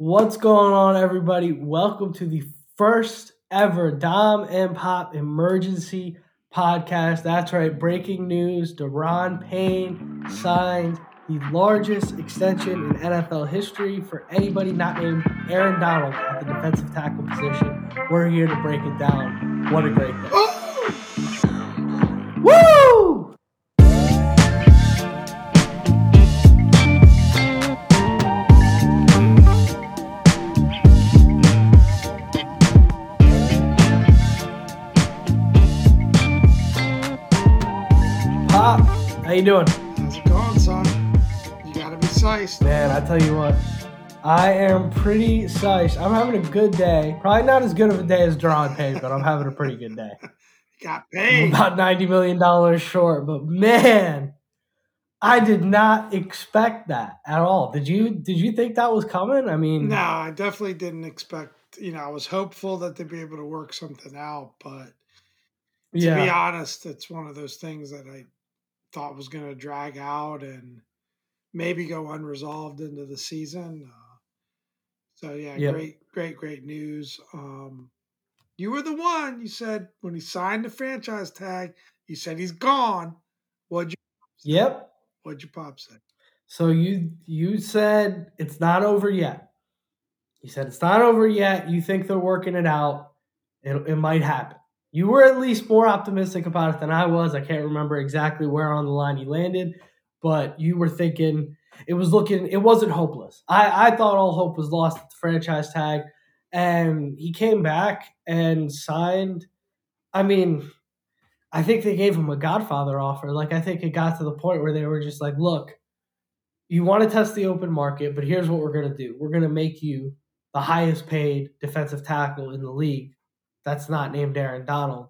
What's going on, everybody? Welcome to the first ever Dom and Pop emergency podcast. That's right, breaking news. Daron Payne signed the largest extension in NFL history for anybody not named Aaron Donald at the defensive tackle position. We're here to break it down. What a great day. you doing? How's it going, son? You gotta be sized. Man, I tell you what, I am pretty psyched. I'm having a good day. Probably not as good of a day as Daron Payne, but I'm having a pretty good day. Got I'm paid. about ninety million dollars short, but man, I did not expect that at all. Did you? Did you think that was coming? I mean, No, I definitely didn't expect. You know, I was hopeful that they'd be able to work something out, but to be honest, it's one of those things that I thought was going to drag out and maybe go unresolved into the season. Uh, so yeah, Yep. great, great, great news. Um, you were the one. You said when he signed the franchise tag, you said he's gone. What'd you yep. What'd your pop say? So you you said it's not over yet. You said it's not over yet. You think they're working it out. It, it might happen. You were at least more optimistic about it than I was. I can't remember exactly where on the line he landed, but you were thinking it was looking. It wasn't hopeless. I I thought all hope was lost at the franchise tag, and he came back and signed. I mean, I think they gave him a Godfather offer. Like I think it got to the point where they were just like, look you want to test the open market, but here's what we're to do. We're to make you the highest paid defensive tackle in the league. That's not named Aaron Donald.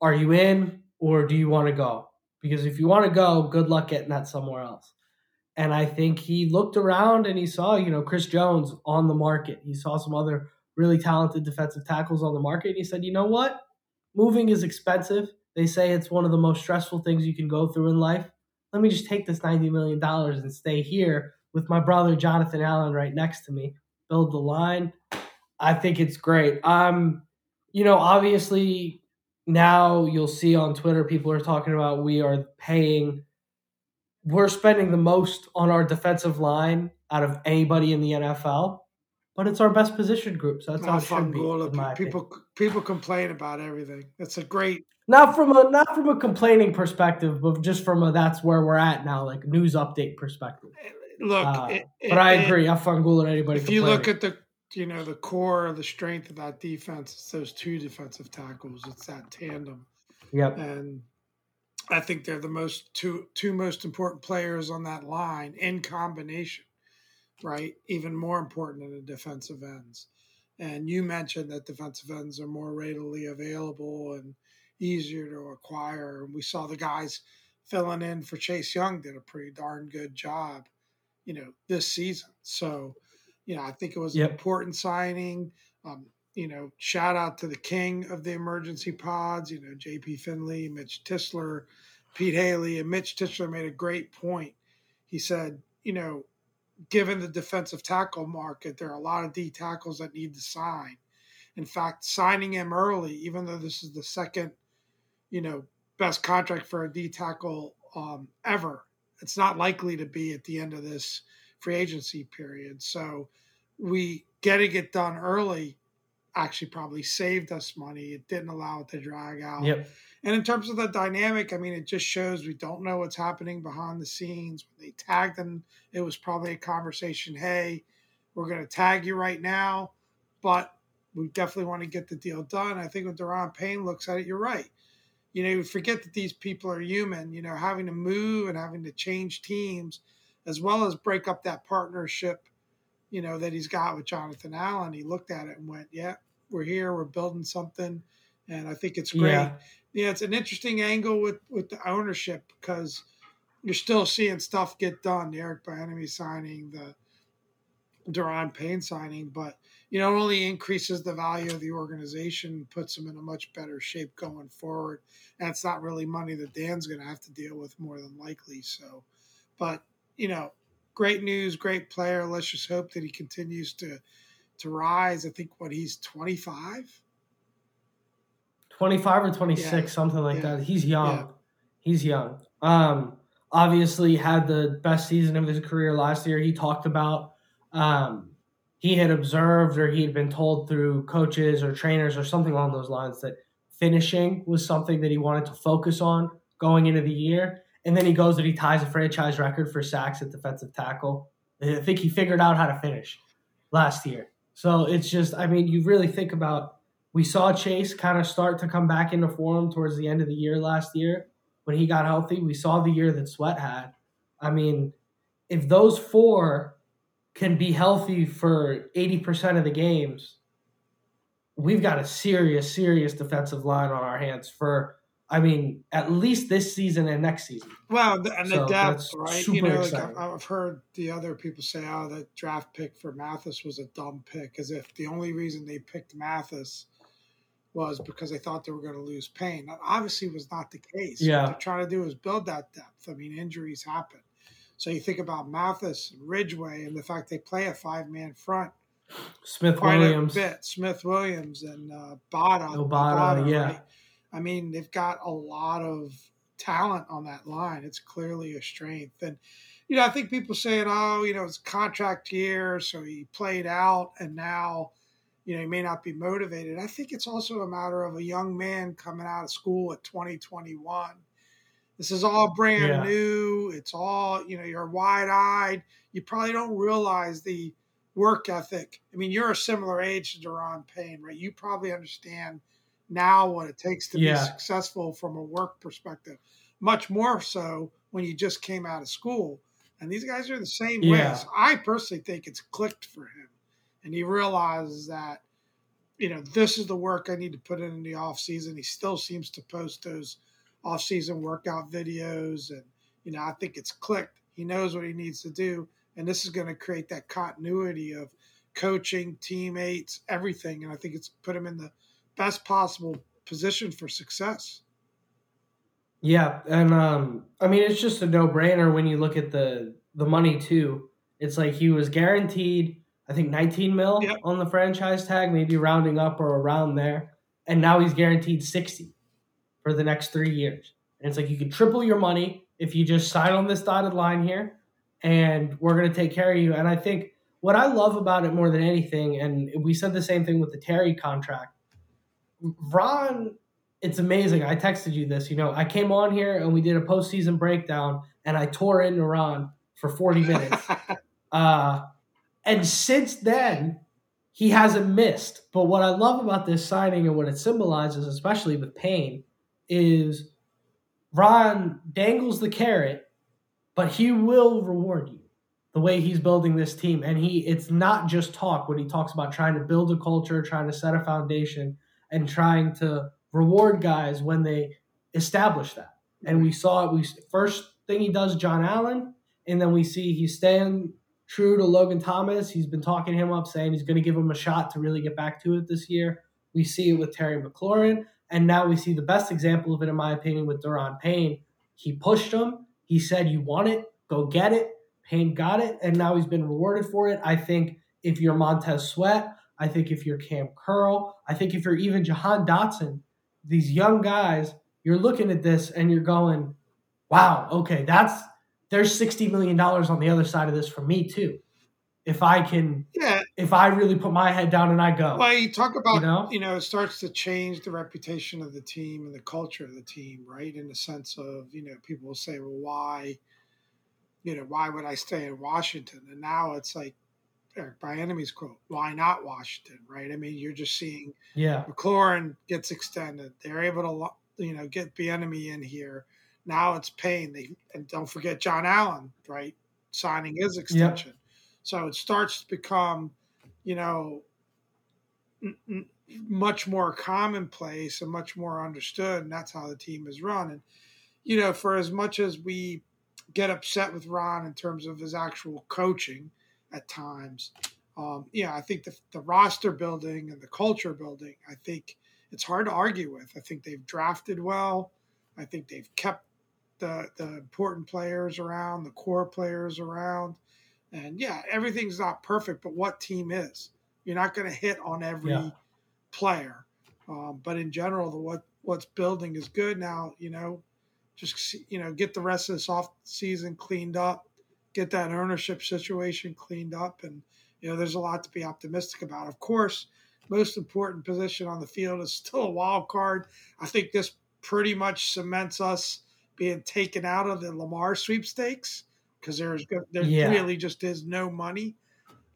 Are you in or do you want to go? Because if you want to go, good luck getting that somewhere else. And I think he looked around and he saw, you know, Chris Jones on the market. He saw some other really talented defensive tackles on the market. And he said, you know what? Moving is expensive. They say it's one of the most stressful things you can go through in life let me just take this $90 million and stay here with my brother Jonathan Allen right next to me, build the line. I think it's great. Um, you know, obviously now you'll see on Twitter people are talking about we are paying we're spending the most on our defensive line out of anybody in the NFL, but it's our best position group, so that's how it should be. My opinion. People people complain about everything. It's a great. Not from a not from a complaining perspective, but just from a that's where we're at now, like news update perspective. Look, Uh, it- but I it- agree. I'm fungul at anybody. If you look at the you know the core of the strength of that defense, it's those two defensive tackles. It's that tandem, yep, and I think they're the most two two most important players on that line in combination. Right, even more important than the defensive ends. And you mentioned that defensive ends are more readily available and easier to acquire. And we saw the guys filling in for Chase Young did a pretty darn good job, you know, this season. So, you know, I think it was Yep. an important signing. Um, you know, shout out to the king of the emergency pods, you know, JP Finley, Mitch Tischler, Pete Hailey, and Mitch Tischler made a great point. He said, you know, given the defensive tackle market, there are a lot of D tackles that need to sign. In fact, signing him early, even though this is the second, you know, best contract for a D tackle um, ever, it's not likely to be at the end of this free agency period. So, we getting it done early actually probably saved us money. It didn't allow it to drag out. yep, And in terms of the dynamic, I mean, it just shows we don't know what's happening behind the scenes. When they tagged him, it was probably a conversation hey, we're going to tag you right now, but we definitely want to get the deal done. I think when Daron Payne looks at it, you're right. You know, you forget that these people are human, you know, having to move and having to change teams, as well as break up that partnership, you know, that he's got with Jonathan Allen. He looked at it and went, yeah, we're here, we're building something. And I think it's great yeah, yeah, it's an interesting angle with with the ownership because you're still seeing stuff get done. The Eric Bieniemy signing, the Daron Payne signing, but you know, it only increases the value of the organization, puts them in a much better shape going forward. And it's not really money that Dan's going to have to deal with more than likely. So, but you know, great news, great player. Let's just hope that he continues to to rise. I think what he's 25. 25 or 26, yeah. something like yeah. that. He's young. Yeah. He's young. Um, obviously had the best season of his career last year. He talked about um, he had observed or he had been told through coaches or trainers or something along those lines that finishing was something that he wanted to focus on going into the year. And then he goes and he ties a franchise record for sacks at defensive tackle. I think he figured out how to finish last year. So it's just, I mean, you really think about we saw Chase kind of start to come back into form towards the end of the year last year when he got healthy. We saw the year that Sweat had. I mean, if those four can be healthy for 80% of the games, we've got a serious, serious defensive line on our hands for, I mean, at least this season and next season. Well, and the so depth, right? You know, like I've heard the other people say, oh, the draft pick for Mathis was a dumb pick, as if the only reason they picked Mathis was because they thought they were going to lose Payne. That obviously was not the case. Yeah. What they're trying to do is build that depth. I mean, injuries happen. So you think about Mathis and Ridgeway and the fact they play a five man front. Smith Williams. Smith Williams and uh, Bada. Bada, yeah. Right? I mean, they've got a lot of talent on that line. It's clearly a strength. And, you know, I think people saying, oh, you know, it's contract year, so he played out and now – you know, he may not be motivated. I think it's also a matter of a young man coming out of school at 2021. This is all brand yeah. new. It's all, you know, you're wide eyed. You probably don't realize the work ethic. I mean, you're a similar age to Daron Payne, right? You probably understand now what it takes to yeah. be successful from a work perspective, much more so when you just came out of school. And these guys are the same yeah. way. So I personally think it's clicked for him and he realizes that you know this is the work I need to put in in the off season. He still seems to post those off season workout videos, and you know I think it's clicked. He knows what he needs to do, and this is going to create that continuity of coaching, teammates, everything, and I think it's put him in the best possible position for success. Yeah, and um, I mean it's just a no brainer when you look at the the money too. It's like he was guaranteed I think 19 mil yep. on the franchise tag, maybe rounding up or around there. And now he's guaranteed 60 for the next three years. And it's like you can triple your money if you just sign on this dotted line here, and we're going to take care of you. And I think what I love about it more than anything, and we said the same thing with the Terry contract. Ron, it's amazing. I texted you this. You know, I came on here and we did a postseason breakdown, and I tore into Ron for 40 minutes. uh, and since then, he hasn't missed. But what I love about this signing and what it symbolizes, especially with Payne, is Ron dangles the carrot, but he will reward you the way he's building this team. And he it's not just talk when he talks about trying to build a culture, trying to set a foundation, and trying to reward guys when they establish that. And we saw it. We first thing he does, John Allen, and then we see he's staying true to Logan Thomas. He's been talking him up, saying he's going to give him a shot to really get back to it this year. We see it with Terry McLaurin, and now we see the best example of it, in my opinion, with Daron Payne. He pushed him. He said, "You want it? Go get it." Payne got it, and now he's been rewarded for it. I think if you're Montez Sweat, I think if you're Kam Curl, I think if you're even Jahan Dotson, these young guys, you're looking at this and you're going, "Wow, okay, that's there's $60 million on the other side of this for me too. If I can, yeah. If I really put my head down and I go, well, you talk about, you know, you know, it starts to change the reputation of the team and the culture of the team, right? In the sense of, you know, people will say, well, why, you know, why would I stay in Washington? And now it's like Eric Bieniemy's quote, "Why not Washington?" Right? I mean, you're just seeing, yeah, McLaurin gets extended. They're able to, you know, get the enemy in here. Now it's Payne. They and don't forget John Allen, right? Signing his extension. Yep. So it starts to become, you know, n- n- much more commonplace and much more understood, and that's how the team is run. And you know, for as much as we get upset with Ron in terms of his actual coaching at times, um, yeah, I think the, the roster building and the culture building, I think it's hard to argue with. I think they've drafted well. I think they've kept the the important players around, the core players around. And yeah, everything's not perfect, but what team is? You're not going to hit on every Yeah. player, um, but in general, the what what's building is good. Now, you know, just you know, get the rest of this off season cleaned up, get that ownership situation cleaned up, and you know, there's a lot to be optimistic about. Of course, most important position on the field is still a wild card. I think this pretty much cements us being taken out of the Lamar sweepstakes because there's there Yeah. really just is no money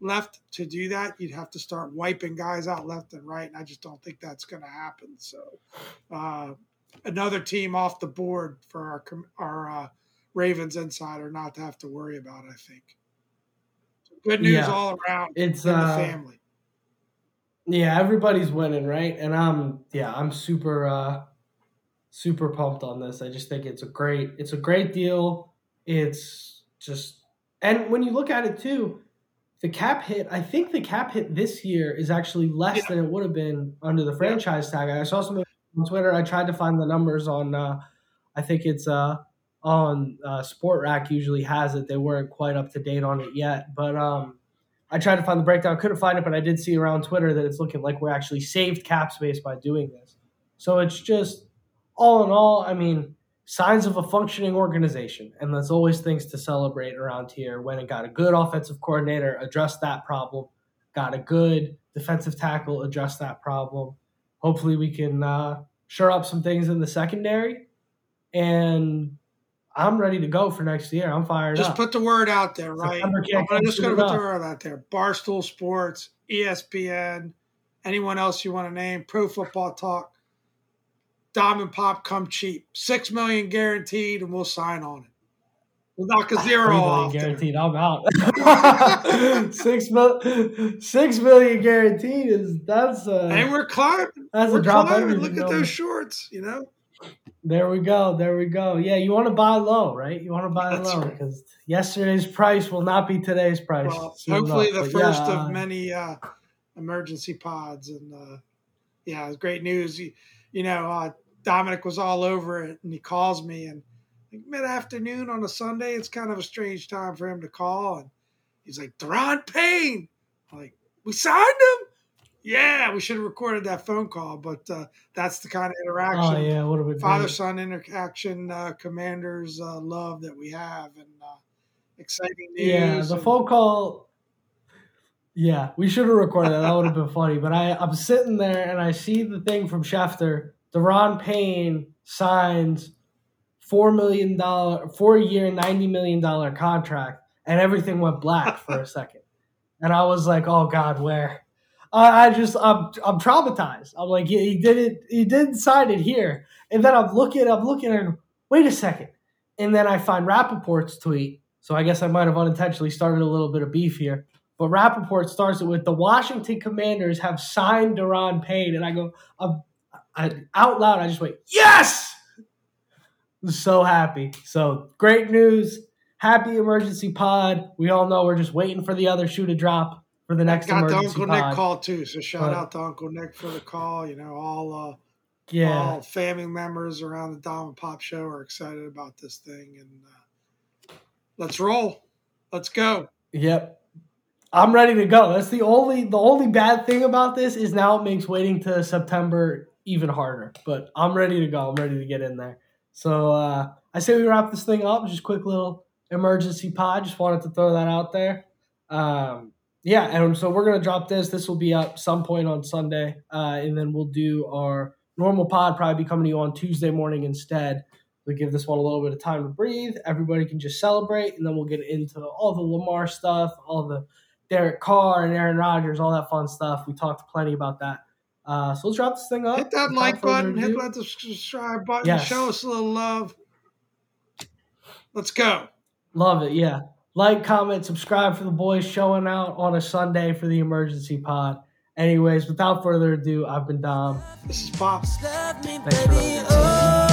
left to do that. You'd have to start wiping guys out left and right, and I just don't think that's going to happen. So, uh, another team off the board for our our uh, Ravens insider not to have to worry about. I think. So good news Yeah. all around It's in the uh, family. Yeah, everybody's winning, right? And I'm yeah, I'm super uh super pumped on this. I just think it's a great it's a great deal. It's just and when you look at it too, the cap hit, I think the cap hit this year is actually less Yeah. than it would have been under the franchise tag. I saw something on Twitter. I tried to find the numbers on uh I think it's uh on uh Spotrac usually has it. They weren't quite up to date on it yet, but um I tried to find the breakdown, couldn't find it, but I did see around Twitter that it's looking like we're actually saved cap space by doing this. So it's just all in all, I mean, signs of a functioning organization, and there's always things to celebrate around here. When it got a good offensive coordinator, addressed that problem. Got a good defensive tackle, address that problem. Hopefully, we can uh, shore up some things in the secondary, and I'm ready to go for next year. I'm fired Just up. put the word out there, right? I'm just going to put the word out there. Barstool Sports, ESPN, anyone else you want to name, Pro Football Talk, Dom and Pop come cheap, six million guaranteed, and we'll sign on it. We'll knock a zero million off. there. guaranteed. I'm out. six mil, six million guaranteed is that's And a we're climbing. that's we're a drop climbing. Look at those shorts. You know, There we go. There we go. Yeah, you want to buy low, right? You want to buy That's low right. because yesterday's price will not be today's price. well, hopefully enough. the But first yeah, of many uh, emergency pods. And uh, yeah, it's great news. You, you know, uh, Dominic was all over it, and he calls me and mid afternoon on a Sunday. It's kind of a strange time for him to call, and he's like, "Daron Payne." I'm like, we signed him. Yeah, we should have recorded that phone call, but uh, that's the kind of interaction Oh yeah, have been father son interaction uh, commanders uh, love that we have and uh, exciting news. Yeah, the and- phone call. Yeah, we should have recorded that. That would have been funny. But I, I'm sitting there and I see the thing from Schefter. Daron Payne signs four million dollar, four year, ninety million dollar contract, and everything went black for a second. And I was like, "Oh God, where?" I, I just, I'm, I'm traumatized. I'm like, "Yeah, he did it. He didn't sign it here." And then I'm looking, I'm looking him. Wait a second. And then I find Rappaport's tweet. So I guess I might have unintentionally started a little bit of beef here. But Rappaport starts it with the Washington Commanders have signed Daron Payne. And I go, I'm, I, out loud, I just went, yes! I'm so happy. So great news. Happy emergency pod. We all know we're just waiting for the other shoe to drop for the next got the Uncle pod. Nick call too. So shout But- out to Uncle Nick for the call. You know, all uh, Yeah. all family members around the Dom and Pop show are excited about this thing, and uh, let's roll. Let's go. Yep. I'm ready to go. That's the only the only bad thing about this is now it makes waiting to September even harder. But I'm ready to go. I'm ready to get in there. So uh, I say we wrap this thing up. Just quick little emergency pod. Just wanted to throw that out there. Um, yeah, and so we're gonna drop this. This will be up some point on Sunday, uh, and then we'll do our normal pod. Probably be coming to you on Tuesday morning instead. We give this one a little bit of time to breathe. Everybody can just celebrate, and then we'll get into all the Lamar stuff, all the Derek Carr and Aaron Rodgers, all that fun stuff. We talked plenty about that. Uh, so let's drop this thing up. Hit that Without like button. Hit that subscribe button. Yes. Show us a little love. Let's go. Love it, yeah. Like, comment, subscribe for the boys showing out on a Sunday for the emergency pod. Anyways, without further ado, I've been Dom. This is Pop. Thanks for listening.